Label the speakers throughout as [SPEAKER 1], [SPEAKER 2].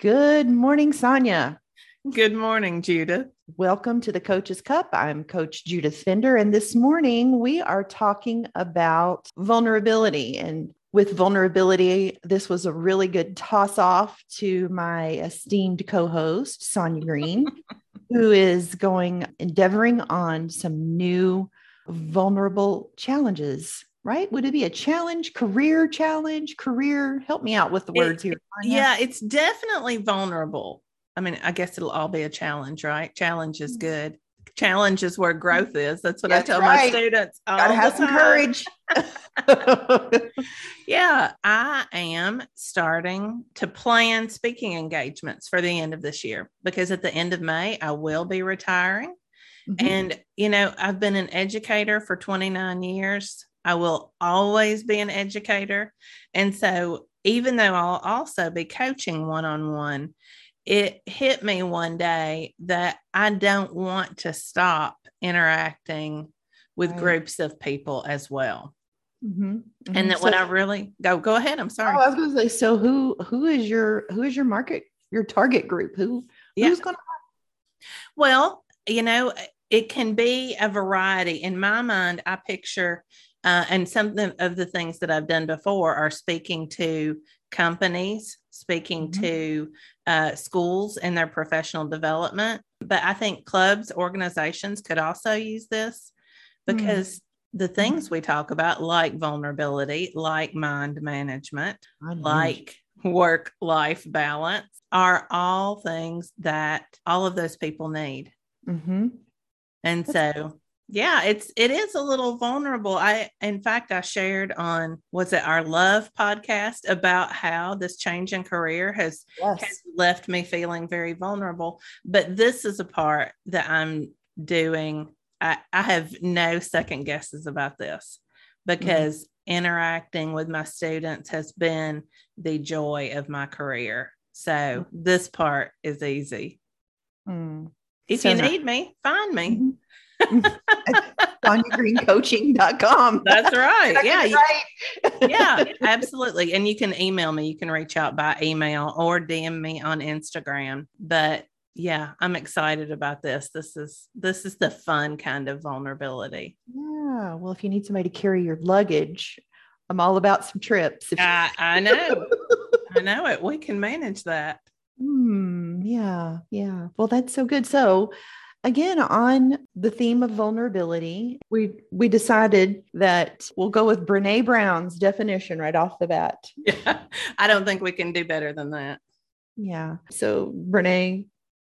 [SPEAKER 1] Good morning, Sonya.
[SPEAKER 2] Good morning, Judith.
[SPEAKER 1] Welcome to the Coach's Cup. I'm Coach Judith Fender, and this morning we are talking about vulnerability. And with vulnerability, this was a really good toss off to my esteemed co host, Sonya Green, who is going endeavoring on some new vulnerable challenges right? Would it be a challenge, career challenge, career? Help me out with the words
[SPEAKER 2] it,
[SPEAKER 1] here.
[SPEAKER 2] Yeah, it's definitely vulnerable. I mean, I guess it'll all be a challenge, right? Challenge is mm. good. Challenge is where growth is. That's what That's I tell right. my students.
[SPEAKER 1] Gotta have some courage.
[SPEAKER 2] yeah, I am starting to plan speaking engagements for the end of this year because at the end of May, I will be retiring. Mm-hmm. And, you know, I've been an educator for 29 years. I will always be an educator. And so, even though I'll also be coaching one on one, it hit me one day that I don't want to stop interacting with right. groups of people as well. Mm-hmm. Mm-hmm. And that so, what I really go go ahead. I'm sorry.
[SPEAKER 1] Oh, I was going to say. So who who is your who is your market your target group? Who yeah. who's going to?
[SPEAKER 2] Well, you know, it can be a variety. In my mind, I picture uh, and some of the things that I've done before are speaking to companies, speaking mm-hmm. to uh, schools and their professional development. But I think clubs, organizations could also use this because mm-hmm. the things we talk about, like vulnerability, like mind management, like work life balance, are all things that all of those people need. Mm-hmm. And so yeah it's it is a little vulnerable i in fact i shared on was it our love podcast about how this change in career has, yes. has left me feeling very vulnerable but this is a part that i'm doing i, I have no second guesses about this because mm-hmm. interacting with my students has been the joy of my career so mm-hmm. this part is easy mm. if so you need me find me mm-hmm.
[SPEAKER 1] SonyaGreenCoaching.com.
[SPEAKER 2] That's right. yeah. Right. yeah, absolutely. And you can email me. You can reach out by email or DM me on Instagram. But yeah, I'm excited about this. This is this is the fun kind of vulnerability.
[SPEAKER 1] Yeah. Well, if you need somebody to carry your luggage, I'm all about some trips.
[SPEAKER 2] I, I know. I know it. We can manage that.
[SPEAKER 1] Hmm. yeah. Yeah. Well, that's so good. So again on the theme of vulnerability we we decided that we'll go with brene brown's definition right off the bat.
[SPEAKER 2] Yeah i don't think we can do better than that.
[SPEAKER 1] Yeah. So brene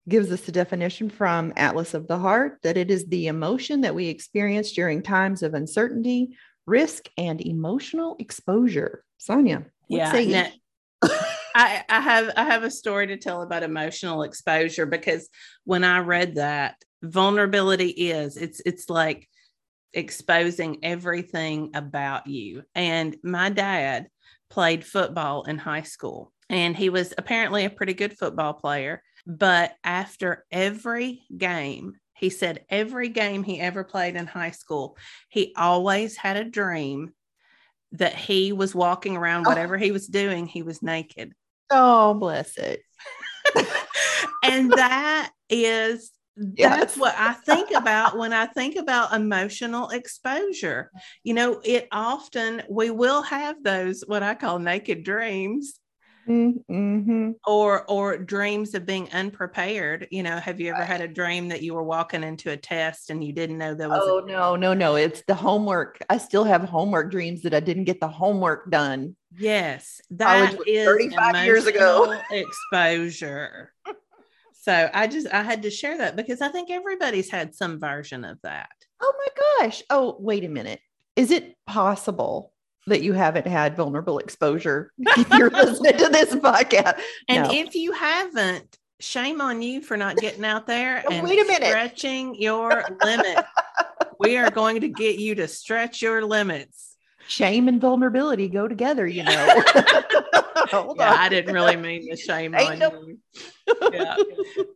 [SPEAKER 1] gives us the definition from atlas of the heart that it is the emotion that we experience during times of uncertainty risk and emotional exposure. Sonya
[SPEAKER 2] yeah I, I have I have a story to tell about emotional exposure because when I read that, vulnerability is it's it's like exposing everything about you. And my dad played football in high school and he was apparently a pretty good football player. But after every game, he said every game he ever played in high school, he always had a dream that he was walking around, oh. whatever oh. he was doing, he was naked.
[SPEAKER 1] Oh, bless it.
[SPEAKER 2] and that is yes. that's what I think about when I think about emotional exposure. You know, it often we will have those what I call naked dreams. Mm-hmm. Or or dreams of being unprepared. You know, have you ever had a dream that you were walking into a test and you didn't know there was?
[SPEAKER 1] Oh a- no, no, no! It's the homework. I still have homework dreams that I didn't get the homework done.
[SPEAKER 2] Yes, that is 35 years ago. exposure. so I just I had to share that because I think everybody's had some version of that.
[SPEAKER 1] Oh my gosh. Oh, wait a minute. Is it possible that you haven't had vulnerable exposure if you're listening to this podcast?
[SPEAKER 2] And no. if you haven't, shame on you for not getting out there oh,
[SPEAKER 1] and wait a minute.
[SPEAKER 2] stretching your limit. we are going to get you to stretch your limits
[SPEAKER 1] shame and vulnerability go together, you know.
[SPEAKER 2] yeah, I didn't really mean the shame Ain't on no- you. Yeah.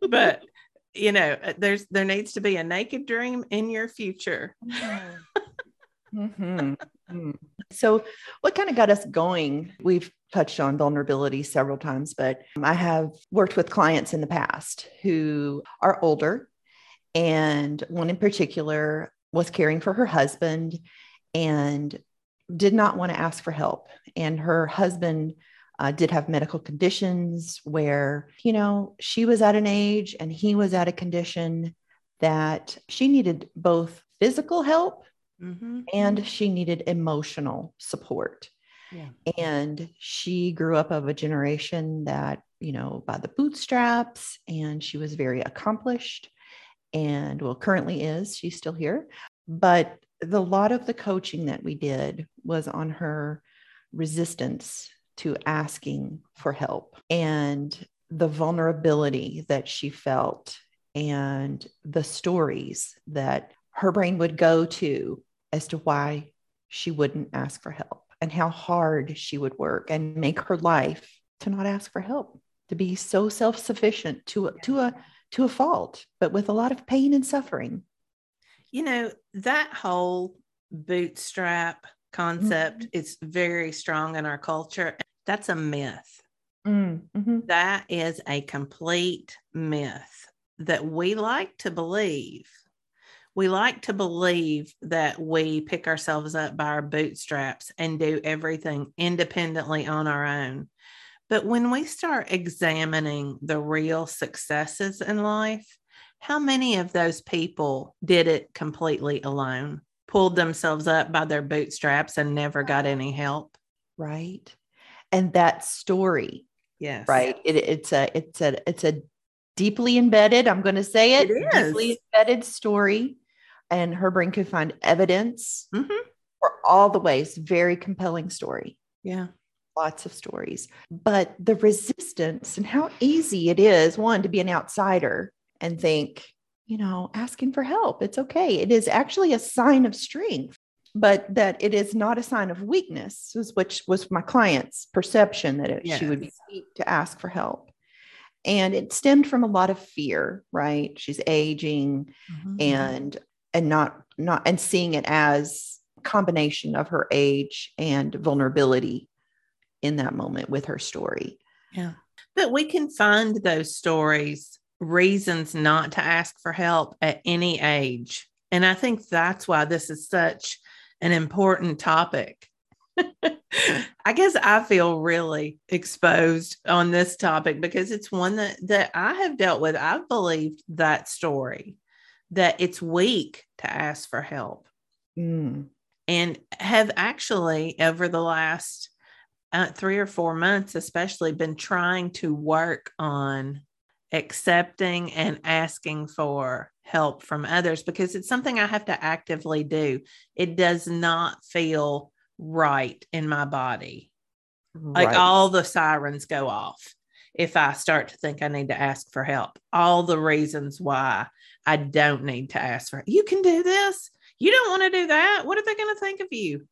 [SPEAKER 2] but you know, uh, there's there needs to be a naked dream in your future.
[SPEAKER 1] Mm-hmm. mm-hmm. So, what kind of got us going? We've touched on vulnerability several times, but I have worked with clients in the past who are older. And one in particular was caring for her husband and did not want to ask for help. And her husband uh, did have medical conditions where, you know, she was at an age and he was at a condition that she needed both physical help mm-hmm. and she needed emotional support. Yeah. And she grew up of a generation that, you know, by the bootstraps, and she was very accomplished and well, currently is. She's still here. But the lot of the coaching that we did was on her resistance to asking for help and the vulnerability that she felt and the stories that her brain would go to as to why she wouldn't ask for help and how hard she would work and make her life to not ask for help to be so self-sufficient to to a to a fault but with a lot of pain and suffering
[SPEAKER 2] you know that whole bootstrap concept mm-hmm. is very strong in our culture that's a myth mm-hmm. that is a complete myth that we like to believe we like to believe that we pick ourselves up by our bootstraps and do everything independently on our own. But when we start examining the real successes in life, how many of those people did it completely alone, pulled themselves up by their bootstraps and never got any help?
[SPEAKER 1] Right. And that story.
[SPEAKER 2] Yes.
[SPEAKER 1] Right. It, it's a it's a it's a deeply embedded, I'm going to say it, it deeply embedded story and her brain could find evidence mm-hmm. for all the ways. Very compelling story.
[SPEAKER 2] Yeah.
[SPEAKER 1] Lots of stories. But the resistance and how easy it is, one, to be an outsider and think, you know, asking for help, it's okay. It is actually a sign of strength, but that it is not a sign of weakness, which was my client's perception that it, yes. she would be weak to ask for help and it stemmed from a lot of fear right she's aging mm-hmm. and and not not and seeing it as combination of her age and vulnerability in that moment with her story.
[SPEAKER 2] Yeah. But we can find those stories, reasons not to ask for help at any age. And I think that's why this is such an important topic. I guess I feel really exposed on this topic because it's one that that I have dealt with. I've believed that story that it's weak to ask for help. Mm. And have actually, over the last uh, three or four months, especially, been trying to work on accepting and asking for help from others because it's something I have to actively do. It does not feel right in my body. Right. Like all the sirens go off if I start to think I need to ask for help. All the reasons why I don't need to ask for you can do this. You don't want to do that. What are they going to think of you?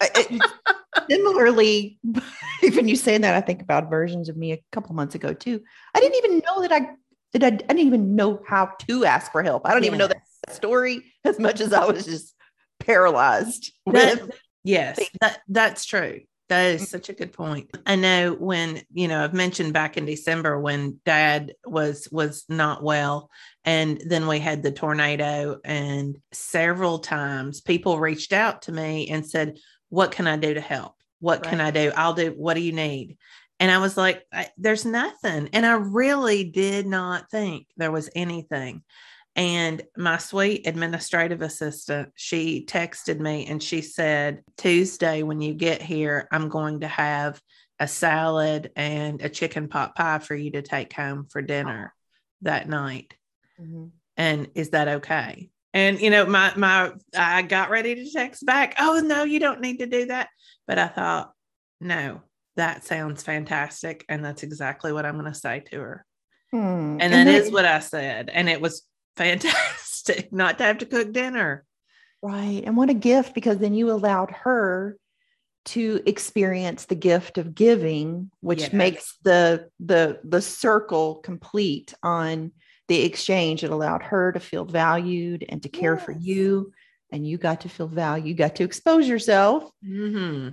[SPEAKER 1] similarly, even you saying that, I think about versions of me a couple months ago too. I didn't even know that I did. I, I didn't even know how to ask for help. I don't yes. even know that story as much as I was just paralyzed.
[SPEAKER 2] That, yes, that, that's true. That is mm-hmm. such a good point. I know when, you know, I've mentioned back in December when dad was was not well and then we had the tornado and several times people reached out to me and said, "What can I do to help? What right. can I do? I'll do what do you need?" And I was like, I, "There's nothing." And I really did not think there was anything. And my sweet administrative assistant, she texted me and she said, Tuesday, when you get here, I'm going to have a salad and a chicken pot pie for you to take home for dinner that night. Mm-hmm. And is that okay? And you know, my my I got ready to text back, oh no, you don't need to do that. But I thought, no, that sounds fantastic. And that's exactly what I'm going to say to her. Hmm. And, and that is what I said. And it was fantastic not to have to cook dinner.
[SPEAKER 1] Right. And what a gift because then you allowed her to experience the gift of giving, which yes. makes the the the circle complete on the exchange. It allowed her to feel valued and to care yes. for you and you got to feel valued. You got to expose yourself
[SPEAKER 2] hmm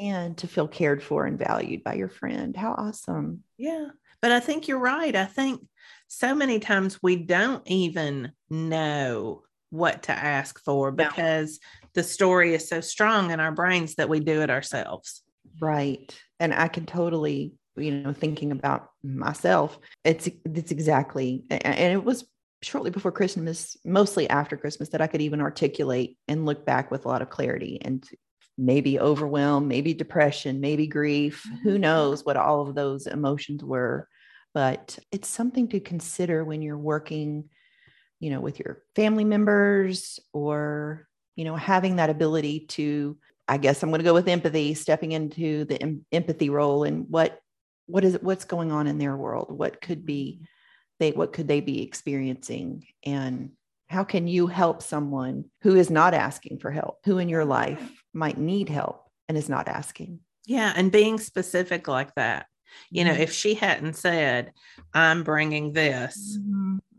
[SPEAKER 1] and to feel cared for and valued by your friend. How awesome.
[SPEAKER 2] Yeah. But I think you're right. I think so many times we don't even know what to ask for because the story is so strong in our brains that we do it ourselves.
[SPEAKER 1] Right. And I can totally, you know, thinking about myself, it's it's exactly and it was shortly before Christmas, mostly after Christmas, that I could even articulate and look back with a lot of clarity and maybe overwhelm, maybe depression, maybe grief. Who mm-hmm. knows what all of those emotions were. But it's something to consider when you're working, you know, with your family members or, you know, having that ability to I guess I'm going to go with empathy, stepping into the em- empathy role and what what is what's going on in their world? What could be they what could they be experiencing and how can you help someone who is not asking for help, who in your life might need help and is not asking?
[SPEAKER 2] Yeah. And being specific like that. You know,
[SPEAKER 1] Mhm.
[SPEAKER 2] if she hadn't said, I'm bringing this,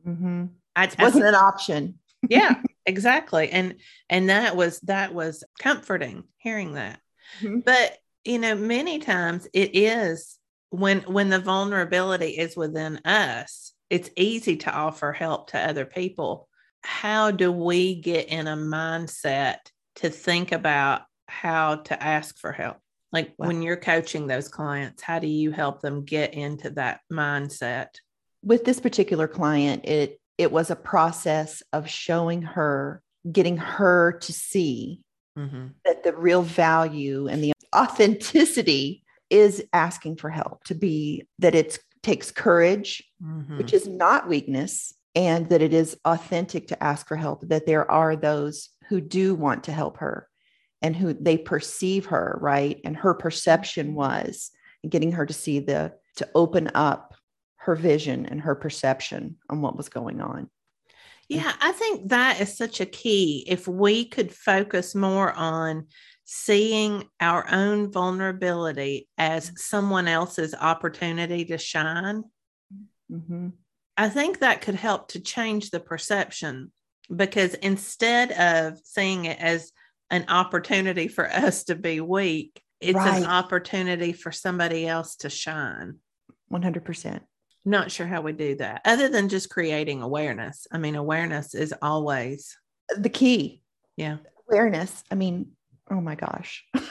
[SPEAKER 1] Mhm.
[SPEAKER 2] I,
[SPEAKER 1] It wasn't an option.
[SPEAKER 2] yeah exactly and and that was that was comforting hearing that
[SPEAKER 1] Mhm.
[SPEAKER 2] but you know many times it is when when the vulnerability is within us it's easy to offer help to other people how do we get in a mindset to think about how to ask for help like
[SPEAKER 1] Wow.
[SPEAKER 2] when you're coaching those clients how do you help them get into that mindset
[SPEAKER 1] With this particular client, it it was a process of showing her, getting her to see
[SPEAKER 2] Mhm.
[SPEAKER 1] that the real value and the authenticity is asking for help to be that it takes courage
[SPEAKER 2] Mhm.
[SPEAKER 1] which is not weakness and that it is authentic to ask for help that there are those who do want to help her and who they perceive her right and her perception was getting her to see the to open up her vision and her perception on what was going on
[SPEAKER 2] Yeah, I think that is such a key. If we could focus more on seeing our own vulnerability as someone else's opportunity to shine,
[SPEAKER 1] Mhm.
[SPEAKER 2] I think that could help to change the perception because instead of seeing it as an opportunity for us to be weak, it's
[SPEAKER 1] Right.
[SPEAKER 2] an opportunity for somebody else to shine.
[SPEAKER 1] 100%
[SPEAKER 2] Not sure how we do that other than just creating awareness. I mean, awareness is always,
[SPEAKER 1] the key
[SPEAKER 2] yeah.
[SPEAKER 1] awareness i mean oh my gosh.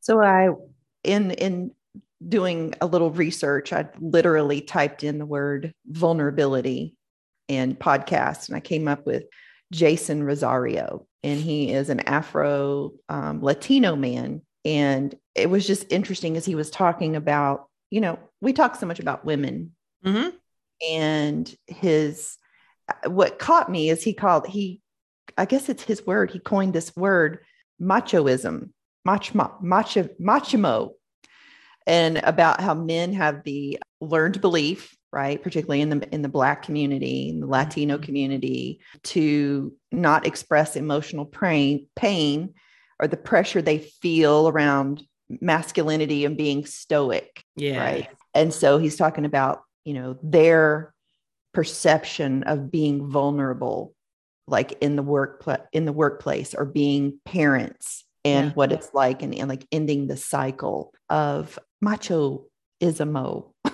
[SPEAKER 1] So i in in doing a little research i literally typed in the word vulnerability in podcast and i came up with jason rosario and he is an afro um, latino man. And it was just interesting as he was talking about you know we talk so much about women.
[SPEAKER 2] Hmm
[SPEAKER 1] and his what caught me is he called he i guess it's his word he coined this word machoism macho macho machimo and about how men have the learned belief right particularly in the in the black community in the latino
[SPEAKER 2] Mhm.
[SPEAKER 1] community to not express emotional pain pain or the pressure they feel around masculinity and being stoic
[SPEAKER 2] Yeah.
[SPEAKER 1] right and so he's talking about you know their perception of being vulnerable like in the work in the workplace or being parents and
[SPEAKER 2] Yeah.
[SPEAKER 1] what it's like and, and like ending the cycle of macho ismo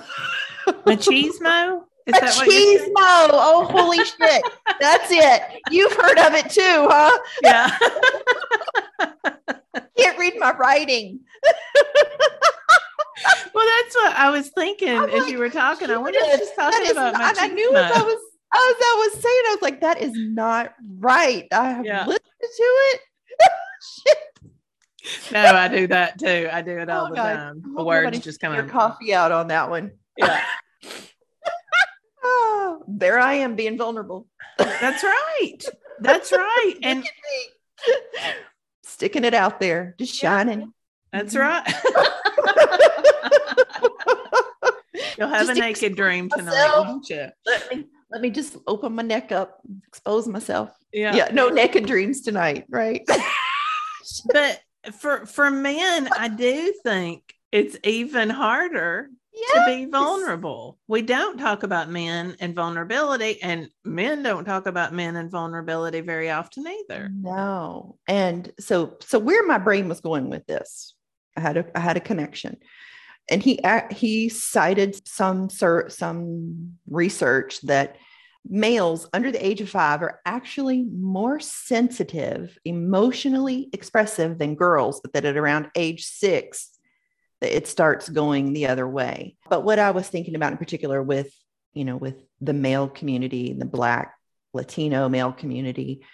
[SPEAKER 2] Machismo? Is that what you're?
[SPEAKER 1] Machismo. Oh, holy shit. That's it. You've heard of it too, huh?
[SPEAKER 2] Yeah.
[SPEAKER 1] Can't read my writing.
[SPEAKER 2] well, that's what I was thinking
[SPEAKER 1] I'm
[SPEAKER 2] as
[SPEAKER 1] like,
[SPEAKER 2] you were talking. I wonder if she's talking about
[SPEAKER 1] not- I knew as I was as I was saying, I was like, that is not right. I have
[SPEAKER 2] Yeah.
[SPEAKER 1] listened to it.
[SPEAKER 2] No, I do that too. I do it all
[SPEAKER 1] Oh,
[SPEAKER 2] the
[SPEAKER 1] God.
[SPEAKER 2] time. The words just come
[SPEAKER 1] your coffee out on that one.
[SPEAKER 2] Yeah,
[SPEAKER 1] Oh, there I am being vulnerable.
[SPEAKER 2] that's right. That's right. And
[SPEAKER 1] Look at me. sticking it out there, just
[SPEAKER 2] Yeah.
[SPEAKER 1] shining.
[SPEAKER 2] that's right. You'll have
[SPEAKER 1] Just
[SPEAKER 2] a naked dream tonight,
[SPEAKER 1] myself.
[SPEAKER 2] won't you?
[SPEAKER 1] let me let me just open my neck up, expose myself.
[SPEAKER 2] Yeah.
[SPEAKER 1] Yeah, no naked dreams tonight, right?
[SPEAKER 2] But for for men, I do think it's even harder to be vulnerable. We don't talk about men and vulnerability, and men don't talk about men and vulnerability very often either.
[SPEAKER 1] No. And so so where my brain was going with this, I had a I had a connection. And he he cited some some research that males under the age of 5 are actually more sensitive, emotionally expressive than girls, but that at around age 6 it starts going the other way. But what I was thinking about in particular with, you know, with the male community, the Black, Latino male community,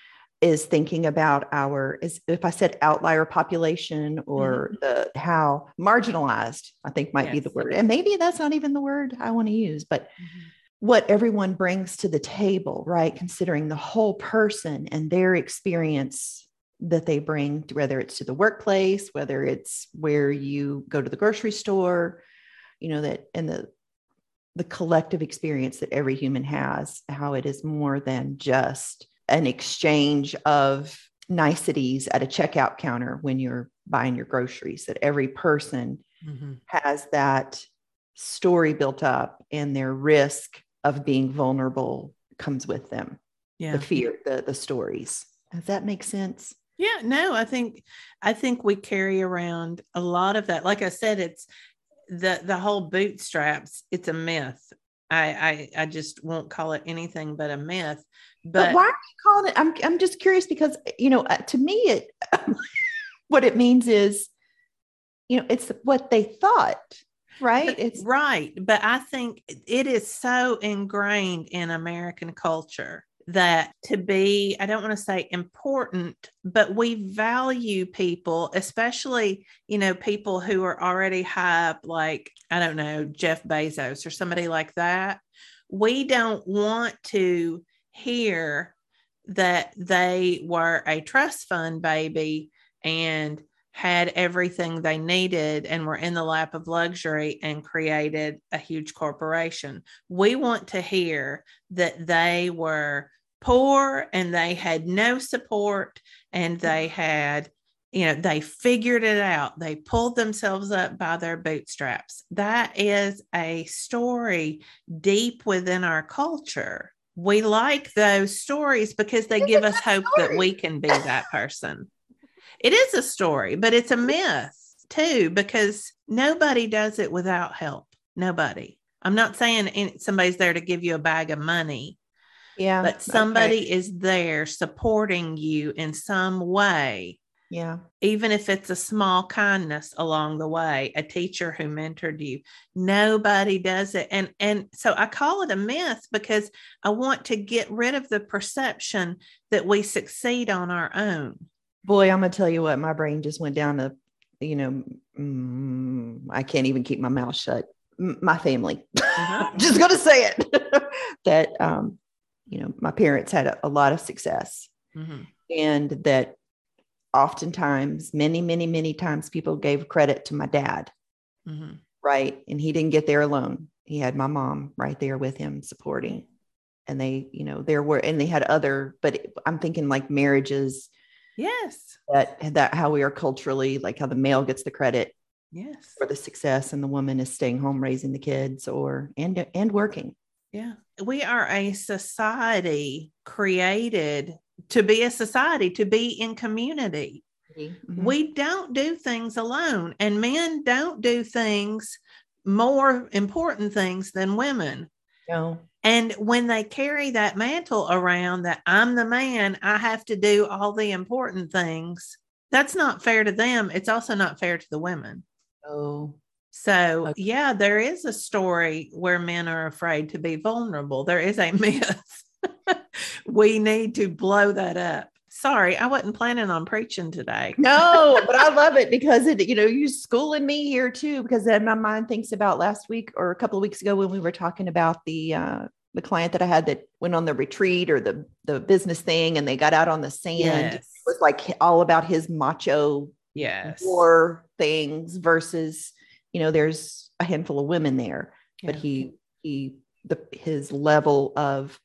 [SPEAKER 1] is thinking about our is if I said outlier population or mm-hmm. the how marginalized, I think might yes. be the word. And maybe that's not even the word I want to use, but mm-hmm. what everyone brings to the table, right? Considering the whole person and their experience that they bring, whether it's to the workplace, whether it's where you go to the grocery store, you know, that and the the collective experience that every human has, how it is more than just an exchange of niceties at a checkout counter when you're buying your groceries, that every person mm-hmm. has that story built up and their risk of being vulnerable comes with them. Yeah. The fear, the the stories. Does that make sense?
[SPEAKER 2] Yeah, no, I think I think we carry around a lot of that. Like I said, it's the the whole bootstraps. It's a myth. I I, I just won't call it anything but a myth. But,
[SPEAKER 1] but why are you calling it? I'm I'm just curious because you know uh, to me it what it means is you know it's what they thought right
[SPEAKER 2] but,
[SPEAKER 1] it's
[SPEAKER 2] right but i think it is so ingrained in american culture that to be, I don't want to say important, but we value people, especially, you know, people who are already high up, like, I don't know, Jeff Bezos or somebody like that. We don't want to hear that they were a trust fund baby and had everything they needed and were in the lap of luxury and created a huge corporation. We want to hear that they were poor and they had no support and they had you know they figured it out. They pulled themselves up by their bootstraps. That is a story deep within our culture we like those stories because they give us hope story. that we can be that person it is a story but it's a myth too because nobody does it without help nobody i'm not saying somebody's there to give you a bag of money
[SPEAKER 1] yeah.
[SPEAKER 2] But somebody okay. is there supporting you in some way.
[SPEAKER 1] Yeah.
[SPEAKER 2] Even if it's a small kindness along the way, a teacher who mentored you. Nobody does it. And and so I call it a myth because I want to get rid of the perception that we succeed on our own.
[SPEAKER 1] Boy, I'm gonna tell you what, my brain just went down to, you know, mm, I can't even keep my mouth shut. my family. Uh-huh. just gonna say it. that um you know, my parents had a, a lot of success. Mm-hmm. And that oftentimes, many, many, many times, people gave credit to my dad. Mm-hmm. Right. And he didn't get there alone. He had my mom right there with him supporting. And they, you know, there were, and they had other, but I'm thinking like marriages.
[SPEAKER 2] Yes.
[SPEAKER 1] That, that how we are culturally, like how the male gets the credit.
[SPEAKER 2] Yes.
[SPEAKER 1] For the success and the woman is staying home raising the kids or, and, and working.
[SPEAKER 2] Yeah. We are a society created to be a society, to be in community. Mm-hmm. We don't do things alone, and men don't do things more important things than women.
[SPEAKER 1] No.
[SPEAKER 2] And when they carry that mantle around that I'm the man, I have to do all the important things, that's not fair to them. It's also not fair to the women.
[SPEAKER 1] Oh,
[SPEAKER 2] so, okay. yeah, there is a story where men are afraid to be vulnerable. There is a myth. We need to blow that up. Sorry, I wasn't planning on preaching today.
[SPEAKER 1] no, but I love it because it, you know, you're schooling me here too, because then my mind thinks about last week or a couple of weeks ago when we were talking about the uh the client that I had that went on the retreat or the the business thing and they got out on the sand. Yes. It was like all about his macho
[SPEAKER 2] yes
[SPEAKER 1] war things versus you know there's a handful of women there yeah. but he he the his level of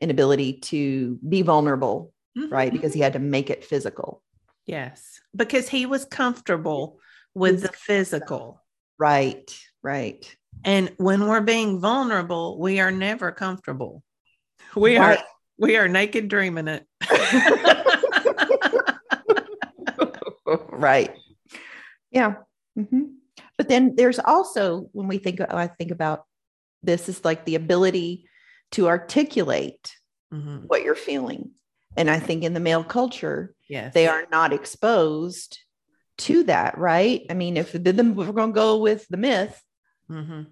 [SPEAKER 1] inability to be vulnerable mm-hmm. right because he had to make it physical
[SPEAKER 2] yes because he was comfortable with the physical
[SPEAKER 1] right right
[SPEAKER 2] And when we're being vulnerable, we are never comfortable. We right. are we are naked dreaming it.
[SPEAKER 1] right. Yeah. Mm-hmm. But then there's also when we think I think about this is like the ability to articulate mm-hmm. what you're feeling. And I think in the male culture, yes. they are not exposed to that, right? I mean, if, the, we're going to go with the myth, mm-hmm.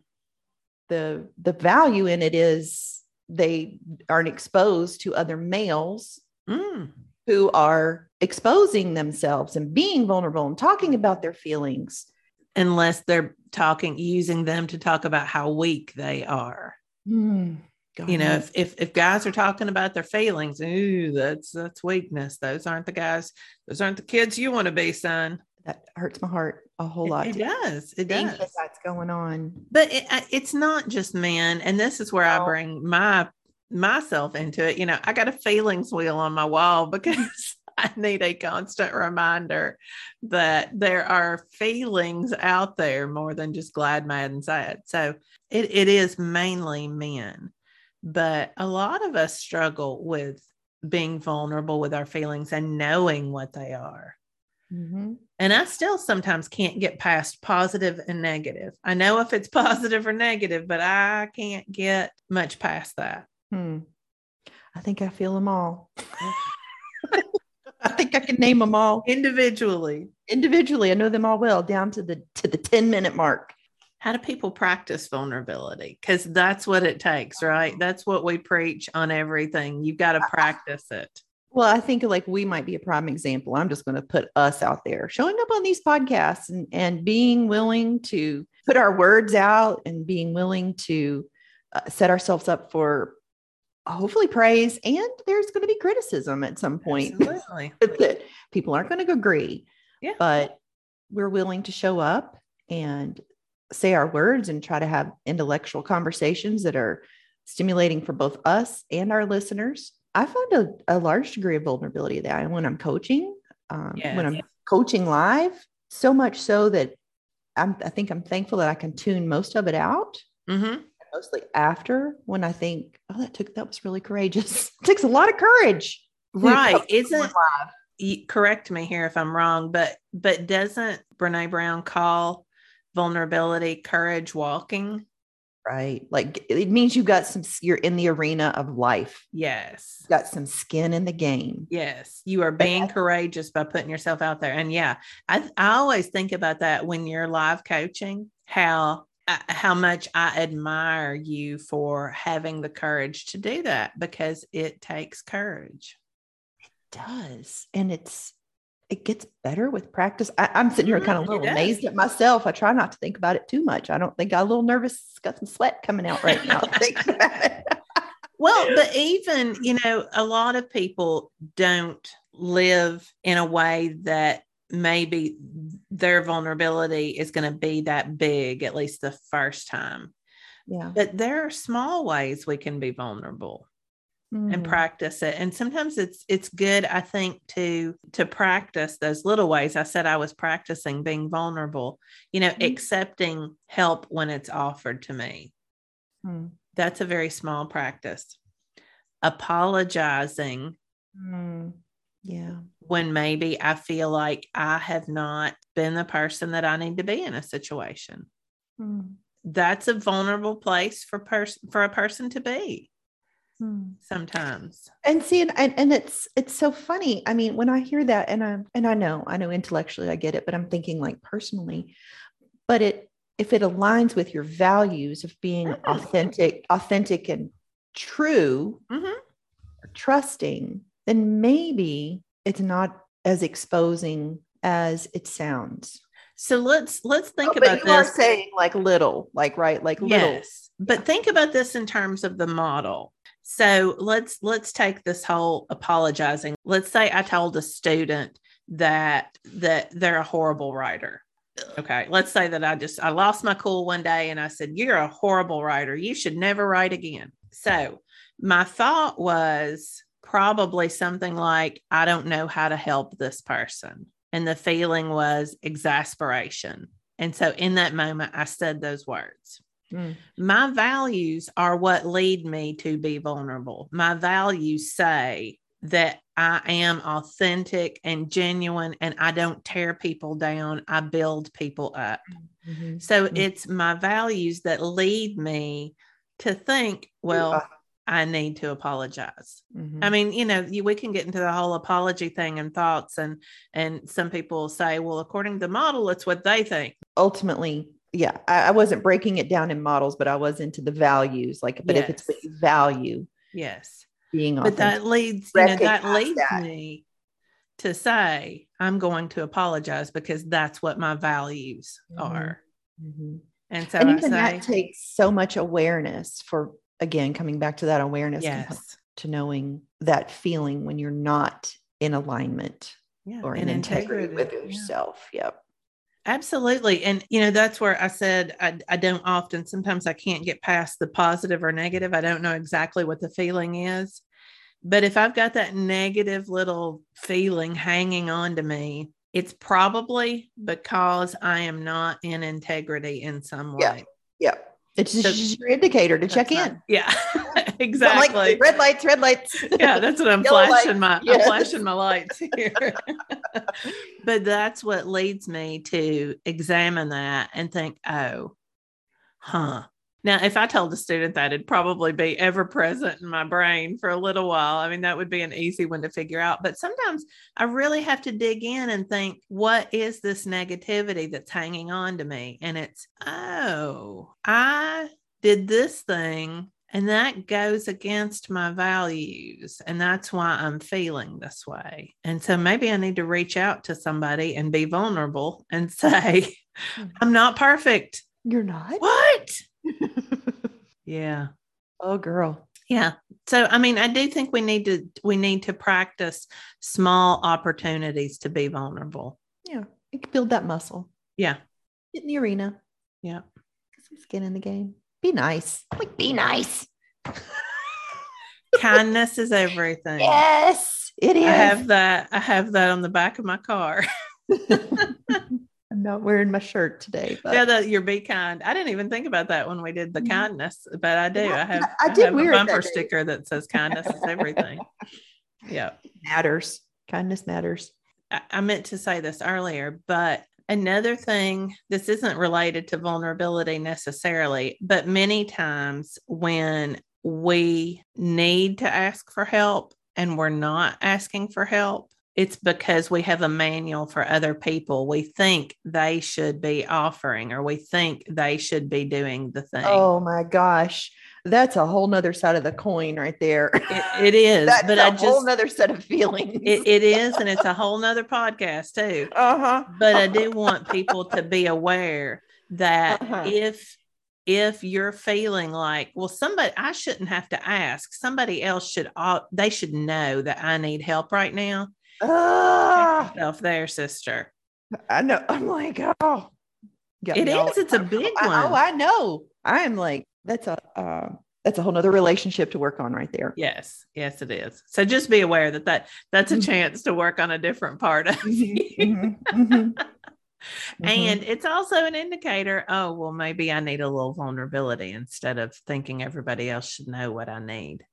[SPEAKER 1] the the value in it is they aren't exposed to other males mm. who are exposing themselves and being vulnerable and talking about their feelings
[SPEAKER 2] unless they're talking using them to talk about how weak they are mm. You know if, if if guys are talking about their feelings ooh that's that's weakness those aren't the guys those aren't the kids you want to be son
[SPEAKER 1] that hurts my heart a whole lot.
[SPEAKER 2] It, it does. It does.
[SPEAKER 1] That that's going on.
[SPEAKER 2] But it, it's not just men, and this is where I bring my myself into it. You know, I got a feelings wheel on my wall because I need a constant reminder that there are feelings out there more than just glad, mad, and sad. So it, it is mainly men, but a lot of us struggle with being vulnerable with our feelings and knowing what they are. Mm-hmm. And I still sometimes can't get past positive and negative. I know if it's positive or negative, but I can't get much past that. Hmm.
[SPEAKER 1] I think I feel them all. I think I can name them all
[SPEAKER 2] individually.
[SPEAKER 1] Individually, I know them all well, down to the to the 10 minute mark.
[SPEAKER 2] How do people practice vulnerability? Because that's what it takes, right? That's what we preach on everything. You've got to practice it.
[SPEAKER 1] Well, I think like we might be a prime example. I'm just going to put us out there, showing up on these podcasts and, and being willing to put our words out and being willing to uh, set ourselves up for hopefully praise. And there's going to be criticism at some point that people aren't going to agree. Yeah. But we're willing to show up and say our words and try to have intellectual conversations that are stimulating for both us and our listeners I find a, a large degree of vulnerability there when I'm coaching, um, yes. when I'm coaching live, so much so that I'm, I think I'm thankful that I can tune most of it out. Mm-hmm. Mostly after when I think, oh, that took that was really courageous. it takes a lot of courage,
[SPEAKER 2] right? Isn't correct me here if I'm wrong, but but doesn't Brene Brown call vulnerability courage walking?
[SPEAKER 1] right? Like it means you've got some, you're in the arena of life.
[SPEAKER 2] Yes.
[SPEAKER 1] You've got some skin in the game.
[SPEAKER 2] Yes. You are being courageous by putting yourself out there. And yeah, I, I always think about that when you're live coaching, how, uh, how much I admire you for having the courage to do that because it takes courage.
[SPEAKER 1] It does. And it's, it gets better with practice. I, am sitting here kind of a mm-hmm, little amazed at myself. I try not to think about it too much. I don't think I'm a little nervous, got some sweat coming out right now.
[SPEAKER 2] well, but even, you know, a lot of people don't live in a way that maybe their vulnerability is going to be that big, at least the first time. Yeah. But there are small ways we can be vulnerable mm. and practice it and sometimes it's it's good i think to to practice those little ways i said i was practicing being vulnerable you know mm. accepting help when it's offered to me mm. that's a very small practice apologizing
[SPEAKER 1] mm. yeah
[SPEAKER 2] when maybe i feel like i have not been the person that i need to be in a situation mm. that's a vulnerable place for person for a person to be Hmm. sometimes
[SPEAKER 1] and see and, and it's it's so funny i mean when i hear that and i and i know i know intellectually i get it but i'm thinking like personally but it if it aligns with your values of being mm-hmm. authentic authentic and true mm-hmm. trusting then maybe it's not as exposing as it sounds
[SPEAKER 2] so let's let's think oh, about
[SPEAKER 1] you
[SPEAKER 2] this.
[SPEAKER 1] are saying like little, like right, like yes. little.
[SPEAKER 2] But think about this in terms of the model. So let's let's take this whole apologizing. Let's say I told a student that that they're a horrible writer. Okay, let's say that I just I lost my cool one day and I said you're a horrible writer. You should never write again. So my thought was probably something like I don't know how to help this person. And the feeling was exasperation. And so in that moment I said those words.
[SPEAKER 1] Mm.
[SPEAKER 2] My values are what lead me to be vulnerable. My values say that I am authentic and genuine and I don't tear people down, I build people up.
[SPEAKER 1] Mhm.
[SPEAKER 2] So
[SPEAKER 1] Mhm.
[SPEAKER 2] it's my values that lead me to think, well,
[SPEAKER 1] are.
[SPEAKER 2] I need to apologize.
[SPEAKER 1] Mhm.
[SPEAKER 2] I mean, you know, you, we can get into the whole apology thing and thoughts, and and some people say, well, according to the model, it's what they think.
[SPEAKER 1] ultimately, yeah, I, I wasn't breaking it down in models, but I was into the values. Like, but if it's what you value,
[SPEAKER 2] Yes,
[SPEAKER 1] being
[SPEAKER 2] but that leads, you know, that leads
[SPEAKER 1] that.
[SPEAKER 2] me to say I'm going to apologize because that's what my values
[SPEAKER 1] Mhm.
[SPEAKER 2] are.
[SPEAKER 1] Mhm.
[SPEAKER 2] And so
[SPEAKER 1] and even
[SPEAKER 2] say,
[SPEAKER 1] that takes so much awareness for again coming back to that awareness
[SPEAKER 2] yes,
[SPEAKER 1] to knowing that feeling when you're not in alignment
[SPEAKER 2] yeah,
[SPEAKER 1] or in integrity, with
[SPEAKER 2] yeah.
[SPEAKER 1] yourself. Yep.
[SPEAKER 2] Absolutely. And, you know, that's where I said I, I don't often, sometimes I can't get past the positive or negative. I don't know exactly what the feeling is. But if I've got that negative little feeling hanging on to me, it's probably because I am not in integrity in some way.
[SPEAKER 1] Yeah.
[SPEAKER 2] way.
[SPEAKER 1] It's just,
[SPEAKER 2] So-
[SPEAKER 1] just your indicator to check
[SPEAKER 2] That's
[SPEAKER 1] in.
[SPEAKER 2] not- yeah, exactly.
[SPEAKER 1] like red lights, red lights.
[SPEAKER 2] yeah, that's what I'm
[SPEAKER 1] Yellow
[SPEAKER 2] flashing my
[SPEAKER 1] yes.
[SPEAKER 2] I'm flashing my lights here. but that's what leads me to examine that and think, oh, huh. Now, if I told a student that, it'd probably be ever present in my brain for a little while. I mean, that would be an easy one to figure out. But sometimes I really have to dig in and think, what is this negativity that's hanging on to me? And it's, oh, I did this thing and that goes against my values. And that's why I'm feeling this way. And so maybe I need to reach out to somebody and be vulnerable and say,
[SPEAKER 1] Hmm.
[SPEAKER 2] I'm not perfect.
[SPEAKER 1] You're not.
[SPEAKER 2] What? Yeah.
[SPEAKER 1] oh, girl.
[SPEAKER 2] Yeah. So I mean, I do think we need to we need to practice small opportunities to be vulnerable.
[SPEAKER 1] Yeah. You can build that muscle.
[SPEAKER 2] Yeah.
[SPEAKER 1] Get in the arena.
[SPEAKER 2] Yeah.
[SPEAKER 1] Get some skin in the game. Be nice. Like, be nice.
[SPEAKER 2] Kindness is everything.
[SPEAKER 1] Yes, it is.
[SPEAKER 2] I have that. I have that on the back of my car.
[SPEAKER 1] I'm not wearing my shirt today, but
[SPEAKER 2] yeah, that you're be kind. I didn't even think about that when we did the
[SPEAKER 1] Mhm.
[SPEAKER 2] kindness, but I do.
[SPEAKER 1] Yeah,
[SPEAKER 2] I have.
[SPEAKER 1] I did
[SPEAKER 2] have
[SPEAKER 1] wear
[SPEAKER 2] a
[SPEAKER 1] it that
[SPEAKER 2] bumper sticker that says kindness is everything. Yeah.
[SPEAKER 1] matters. Kindness matters.
[SPEAKER 2] I, I meant to say this earlier, but another thing, this isn't related to vulnerability necessarily, but many times when we need to ask for help and we're not asking for help, it's because we have a manual for other people. We think they should be offering or we think they should be doing the thing.
[SPEAKER 1] Oh my gosh. That's a whole nother side of the coin right there.
[SPEAKER 2] It, it is,
[SPEAKER 1] That's
[SPEAKER 2] but
[SPEAKER 1] a
[SPEAKER 2] I
[SPEAKER 1] whole
[SPEAKER 2] just,
[SPEAKER 1] nother set of feelings.
[SPEAKER 2] it, it is, and it's a whole nother podcast too.
[SPEAKER 1] uh-huh.
[SPEAKER 2] but I do want people to be aware that
[SPEAKER 1] Uh-huh.
[SPEAKER 2] if if you're feeling like, well, somebody I shouldn't have to ask, somebody else should all they should know that I need help right now.
[SPEAKER 1] Ah,
[SPEAKER 2] Self there, sister.
[SPEAKER 1] I know. I'm like, oh,
[SPEAKER 2] It
[SPEAKER 1] all-
[SPEAKER 2] it's a big
[SPEAKER 1] I-
[SPEAKER 2] one.
[SPEAKER 1] Oh, I know. I'm like, that's a uh, that's a whole nother relationship to work on right there.
[SPEAKER 2] Yes, yes, it is. So just be aware that that that's a
[SPEAKER 1] Mhm.
[SPEAKER 2] chance to work on a different part of you.
[SPEAKER 1] Mhm, mhm, mhm.
[SPEAKER 2] And it's also an indicator, oh, well, maybe I need a little vulnerability instead of thinking everybody else should know what I need.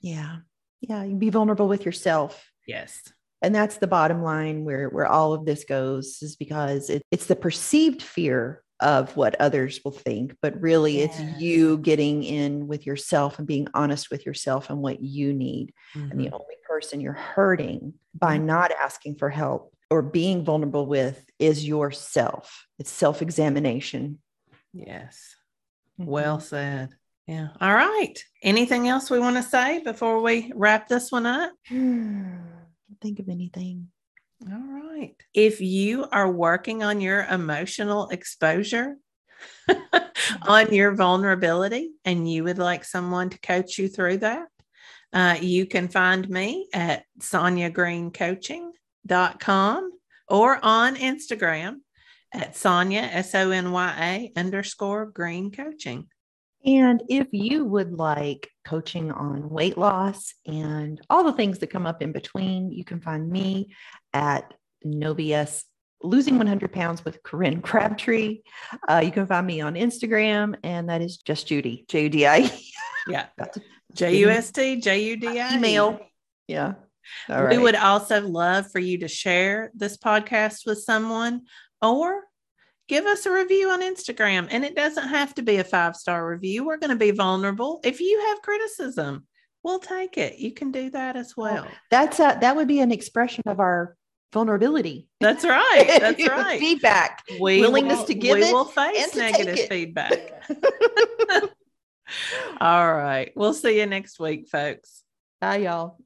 [SPEAKER 1] yeah, yeah, you be vulnerable with yourself.
[SPEAKER 2] Yes.
[SPEAKER 1] And that's the bottom line where where all of this goes is because it, it's the perceived fear of what others will think but really
[SPEAKER 2] Yes.
[SPEAKER 1] it's you getting in with yourself and being honest with yourself and what you need and
[SPEAKER 2] Mhm.
[SPEAKER 1] the only person you're hurting by
[SPEAKER 2] Mhm.
[SPEAKER 1] not asking for help or being vulnerable with is yourself it's self-examination
[SPEAKER 2] Yes. Well said. Yeah. All right. Anything else we want to say before we wrap this one up?
[SPEAKER 1] Can't think of anything
[SPEAKER 2] All right. If you are working on your emotional exposure, on your vulnerability, and you would like someone to coach you through that, uh, you can find me at sonyagreencoaching.com or on Instagram at Sonya, S O N Y A underscore green coaching.
[SPEAKER 1] And if you would like coaching on weight loss and all the things that come up in between, you can find me at No BS Losing 100 Pounds with Corinne Crabtree. Uh, you can find me on Instagram, and that is just Judy, J U D I.
[SPEAKER 2] Yeah. J U S T J U D I.
[SPEAKER 1] Email. Yeah.
[SPEAKER 2] All we right. would also love for you to share this podcast with someone or give us a review on Instagram. And it doesn't have to be a five star review. We're going to be vulnerable. If you have criticism, we'll take it. You can do that as well.
[SPEAKER 1] That's a, that would be an expression of our vulnerability.
[SPEAKER 2] That's right. That's right.
[SPEAKER 1] feedback. We willingness
[SPEAKER 2] will,
[SPEAKER 1] to give
[SPEAKER 2] we
[SPEAKER 1] it.
[SPEAKER 2] will face negative feedback. All right. We'll see you next week, folks.
[SPEAKER 1] Bye, y'all.